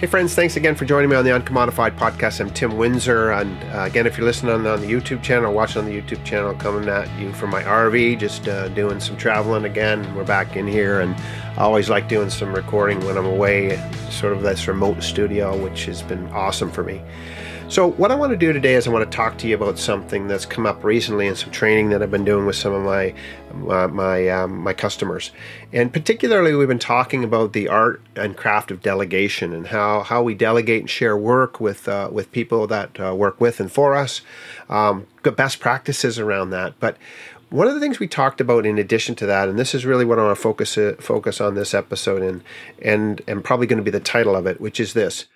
Hey, friends, thanks again for joining me on the Uncommodified podcast. I'm Tim Windsor. And uh, again, if you're listening on, on, the YouTube channel, or watching on the YouTube channel, coming at you from my RV, just uh, doing some traveling again. We're back in here, and I always like doing some recording when I'm away, sort of this remote studio, which has been awesome for me. So, what I want to do today is I want to talk to you about something that's come up recently in some training that I've been doing with some of my uh, my um, my customers, and particularly we've been talking about the art and craft of delegation and how how we delegate and share work with uh, with people that uh, work with and for us. Um, best practices around that, but one of the things we talked about in addition to that, and this is really what I want to focus uh, focus on this episode in, and and probably going to be the title of it, which is this: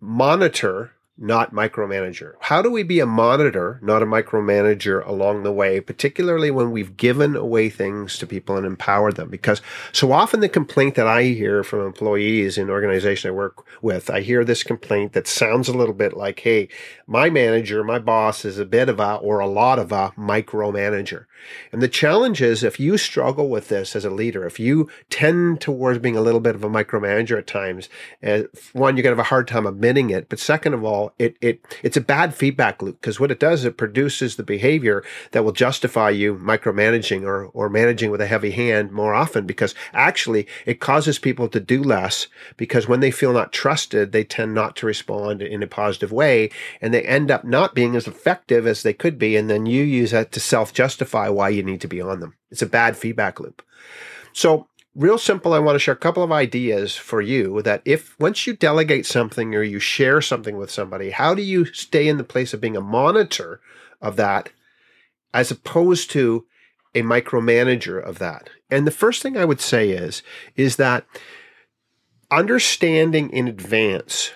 monitor not micromanager. How do we be a monitor, not a micromanager along the way, particularly when we've given away things to people and empowered them? Because so often the complaint that I hear from employees in organization I work with, I hear this complaint that sounds a little bit like, hey, my manager, my boss is a bit of a or a lot of a micromanager. And the challenge is if you struggle with this as a leader, if you tend towards being a little bit of a micromanager at times, uh, one, you're going to have a hard time admitting it. But second of all, it, it, it's a bad feedback loop because what it does, it produces the behavior that will justify you micromanaging or, or managing with a heavy hand more often because actually it causes people to do less because when they feel not trusted, they tend not to respond in a positive way and they end up not being as effective as they could be. And then you use that to self justify why you need to be on them. It's a bad feedback loop. So, real simple, I want to share a couple of ideas for you that if once you delegate something or you share something with somebody, how do you stay in the place of being a monitor of that as opposed to a micromanager of that? And the first thing I would say is is that understanding in advance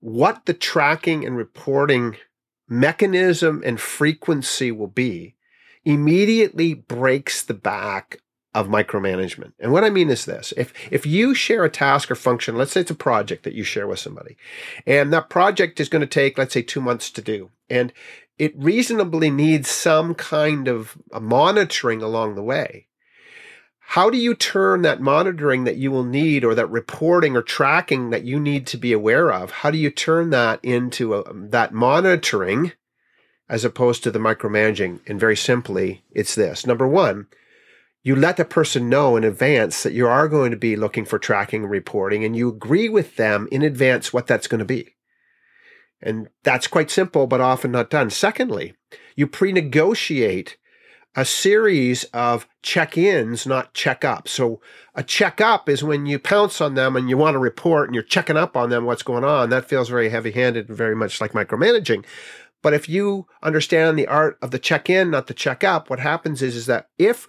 what the tracking and reporting mechanism and frequency will be immediately breaks the back of micromanagement. And what I mean is this. If if you share a task or function, let's say it's a project that you share with somebody, and that project is going to take, let's say, two months to do, and it reasonably needs some kind of monitoring along the way. How do you turn that monitoring that you will need or that reporting or tracking that you need to be aware of? How do you turn that into a, that monitoring as opposed to the micromanaging. And very simply, it's this. Number one, you let the person know in advance that you are going to be looking for tracking and reporting, and you agree with them in advance what that's going to be. And that's quite simple, but often not done. Secondly, you pre negotiate a series of check ins, not check ups. So, a check up is when you pounce on them and you want to report and you're checking up on them, what's going on. That feels very heavy handed and very much like micromanaging. But if you understand the art of the check in, not the check up, what happens is, is that if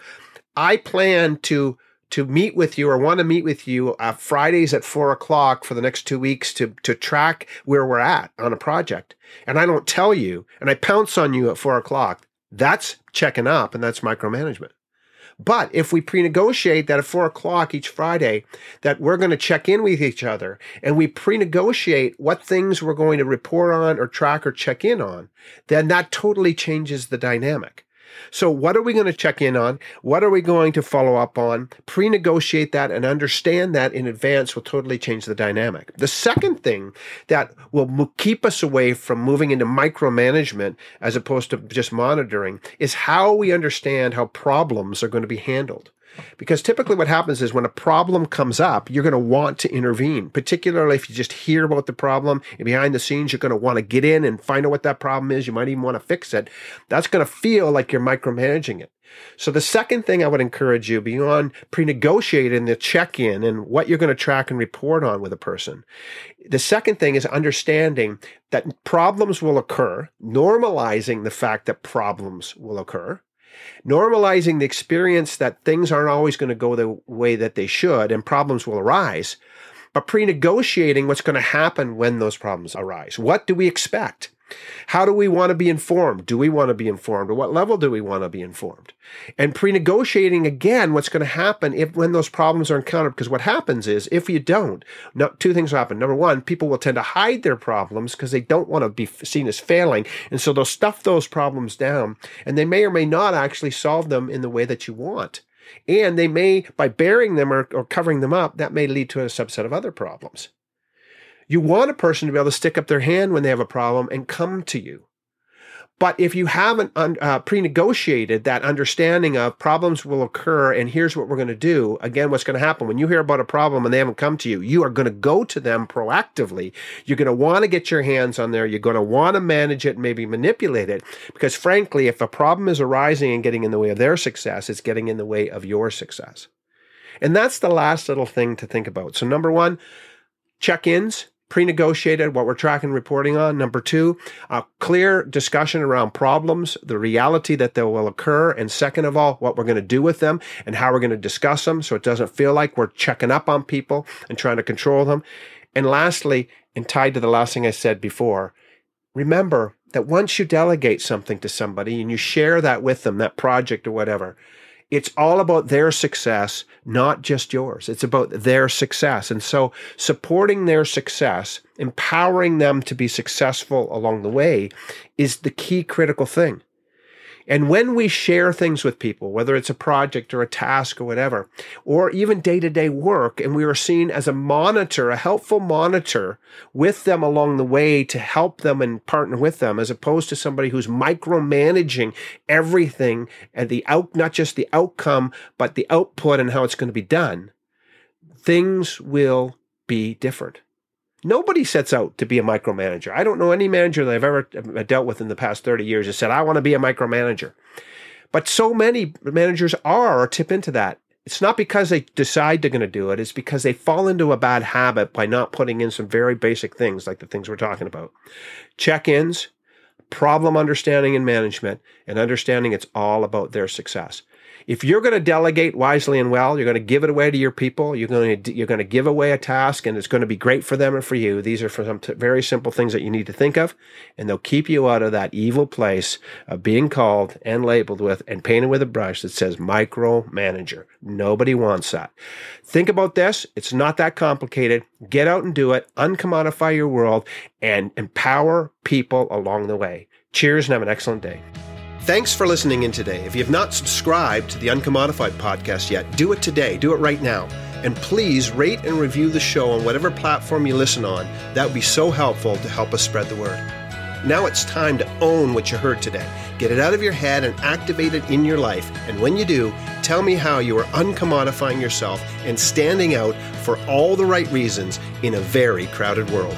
I plan to to meet with you or want to meet with you uh, Fridays at four o'clock for the next two weeks to to track where we're at on a project, and I don't tell you, and I pounce on you at four o'clock, that's checking up, and that's micromanagement. But if we pre-negotiate that at four o'clock each Friday, that we're going to check in with each other and we pre-negotiate what things we're going to report on or track or check in on, then that totally changes the dynamic. So, what are we going to check in on? What are we going to follow up on? Pre negotiate that and understand that in advance will totally change the dynamic. The second thing that will keep us away from moving into micromanagement as opposed to just monitoring is how we understand how problems are going to be handled. Because typically what happens is when a problem comes up, you're going to want to intervene, particularly if you just hear about the problem and behind the scenes, you're going to want to get in and find out what that problem is. You might even want to fix it. That's going to feel like you're micromanaging it. So the second thing I would encourage you beyond pre-negotiating the check-in and what you're going to track and report on with a person. The second thing is understanding that problems will occur, normalizing the fact that problems will occur normalizing the experience that things aren't always going to go the way that they should and problems will arise, but pre negotiating what's going to happen when those problems arise. What do we expect? How do we want to be informed? Do we want to be informed? At what level do we want to be informed? And pre-negotiating again what's going to happen if when those problems are encountered. Because what happens is if you don't, no, two things happen. Number one, people will tend to hide their problems because they don't want to be seen as failing. And so they'll stuff those problems down and they may or may not actually solve them in the way that you want. And they may, by burying them or, or covering them up, that may lead to a subset of other problems. You want a person to be able to stick up their hand when they have a problem and come to you. But if you haven't uh, pre negotiated that understanding of problems will occur and here's what we're going to do, again, what's going to happen when you hear about a problem and they haven't come to you, you are going to go to them proactively. You're going to want to get your hands on there. You're going to want to manage it, maybe manipulate it. Because frankly, if a problem is arising and getting in the way of their success, it's getting in the way of your success. And that's the last little thing to think about. So, number one, check ins pre-negotiated what we're tracking reporting on. Number two a clear discussion around problems the reality that they will occur and second of all what we're going to do with them and how we're going to discuss them so it doesn't feel like we're checking up on people and trying to control them. And lastly and tied to the last thing i said before remember that once you delegate something to somebody and you share that with them that project or whatever it's all about their success, not just yours. It's about their success. And so supporting their success, empowering them to be successful along the way is the key critical thing. And when we share things with people, whether it's a project or a task or whatever, or even day to day work, and we are seen as a monitor, a helpful monitor with them along the way to help them and partner with them, as opposed to somebody who's micromanaging everything and the out, not just the outcome, but the output and how it's going to be done, things will be different. Nobody sets out to be a micromanager. I don't know any manager that I've ever uh, dealt with in the past 30 years that said, I want to be a micromanager. But so many managers are or tip into that. It's not because they decide they're going to do it. It's because they fall into a bad habit by not putting in some very basic things like the things we're talking about. Check ins, problem understanding and management, and understanding it's all about their success if you're going to delegate wisely and well, you're going to give it away to your people. You're going to you're going to give away a task, and it's going to be great for them and for you. These are some t- very simple things that you need to think of, and they'll keep you out of that evil place of being called and labeled with and painted with a brush that says micromanager. Nobody wants that. Think about this. It's not that complicated. Get out and do it. Uncommodify your world and empower people along the way. Cheers and have an excellent day. Thanks for listening in today. If you have not subscribed to the Uncommodified podcast yet, do it today. Do it right now. And please rate and review the show on whatever platform you listen on. That would be so helpful to help us spread the word. Now it's time to own what you heard today. Get it out of your head and activate it in your life. And when you do, tell me how you are uncommodifying yourself and standing out for all the right reasons in a very crowded world.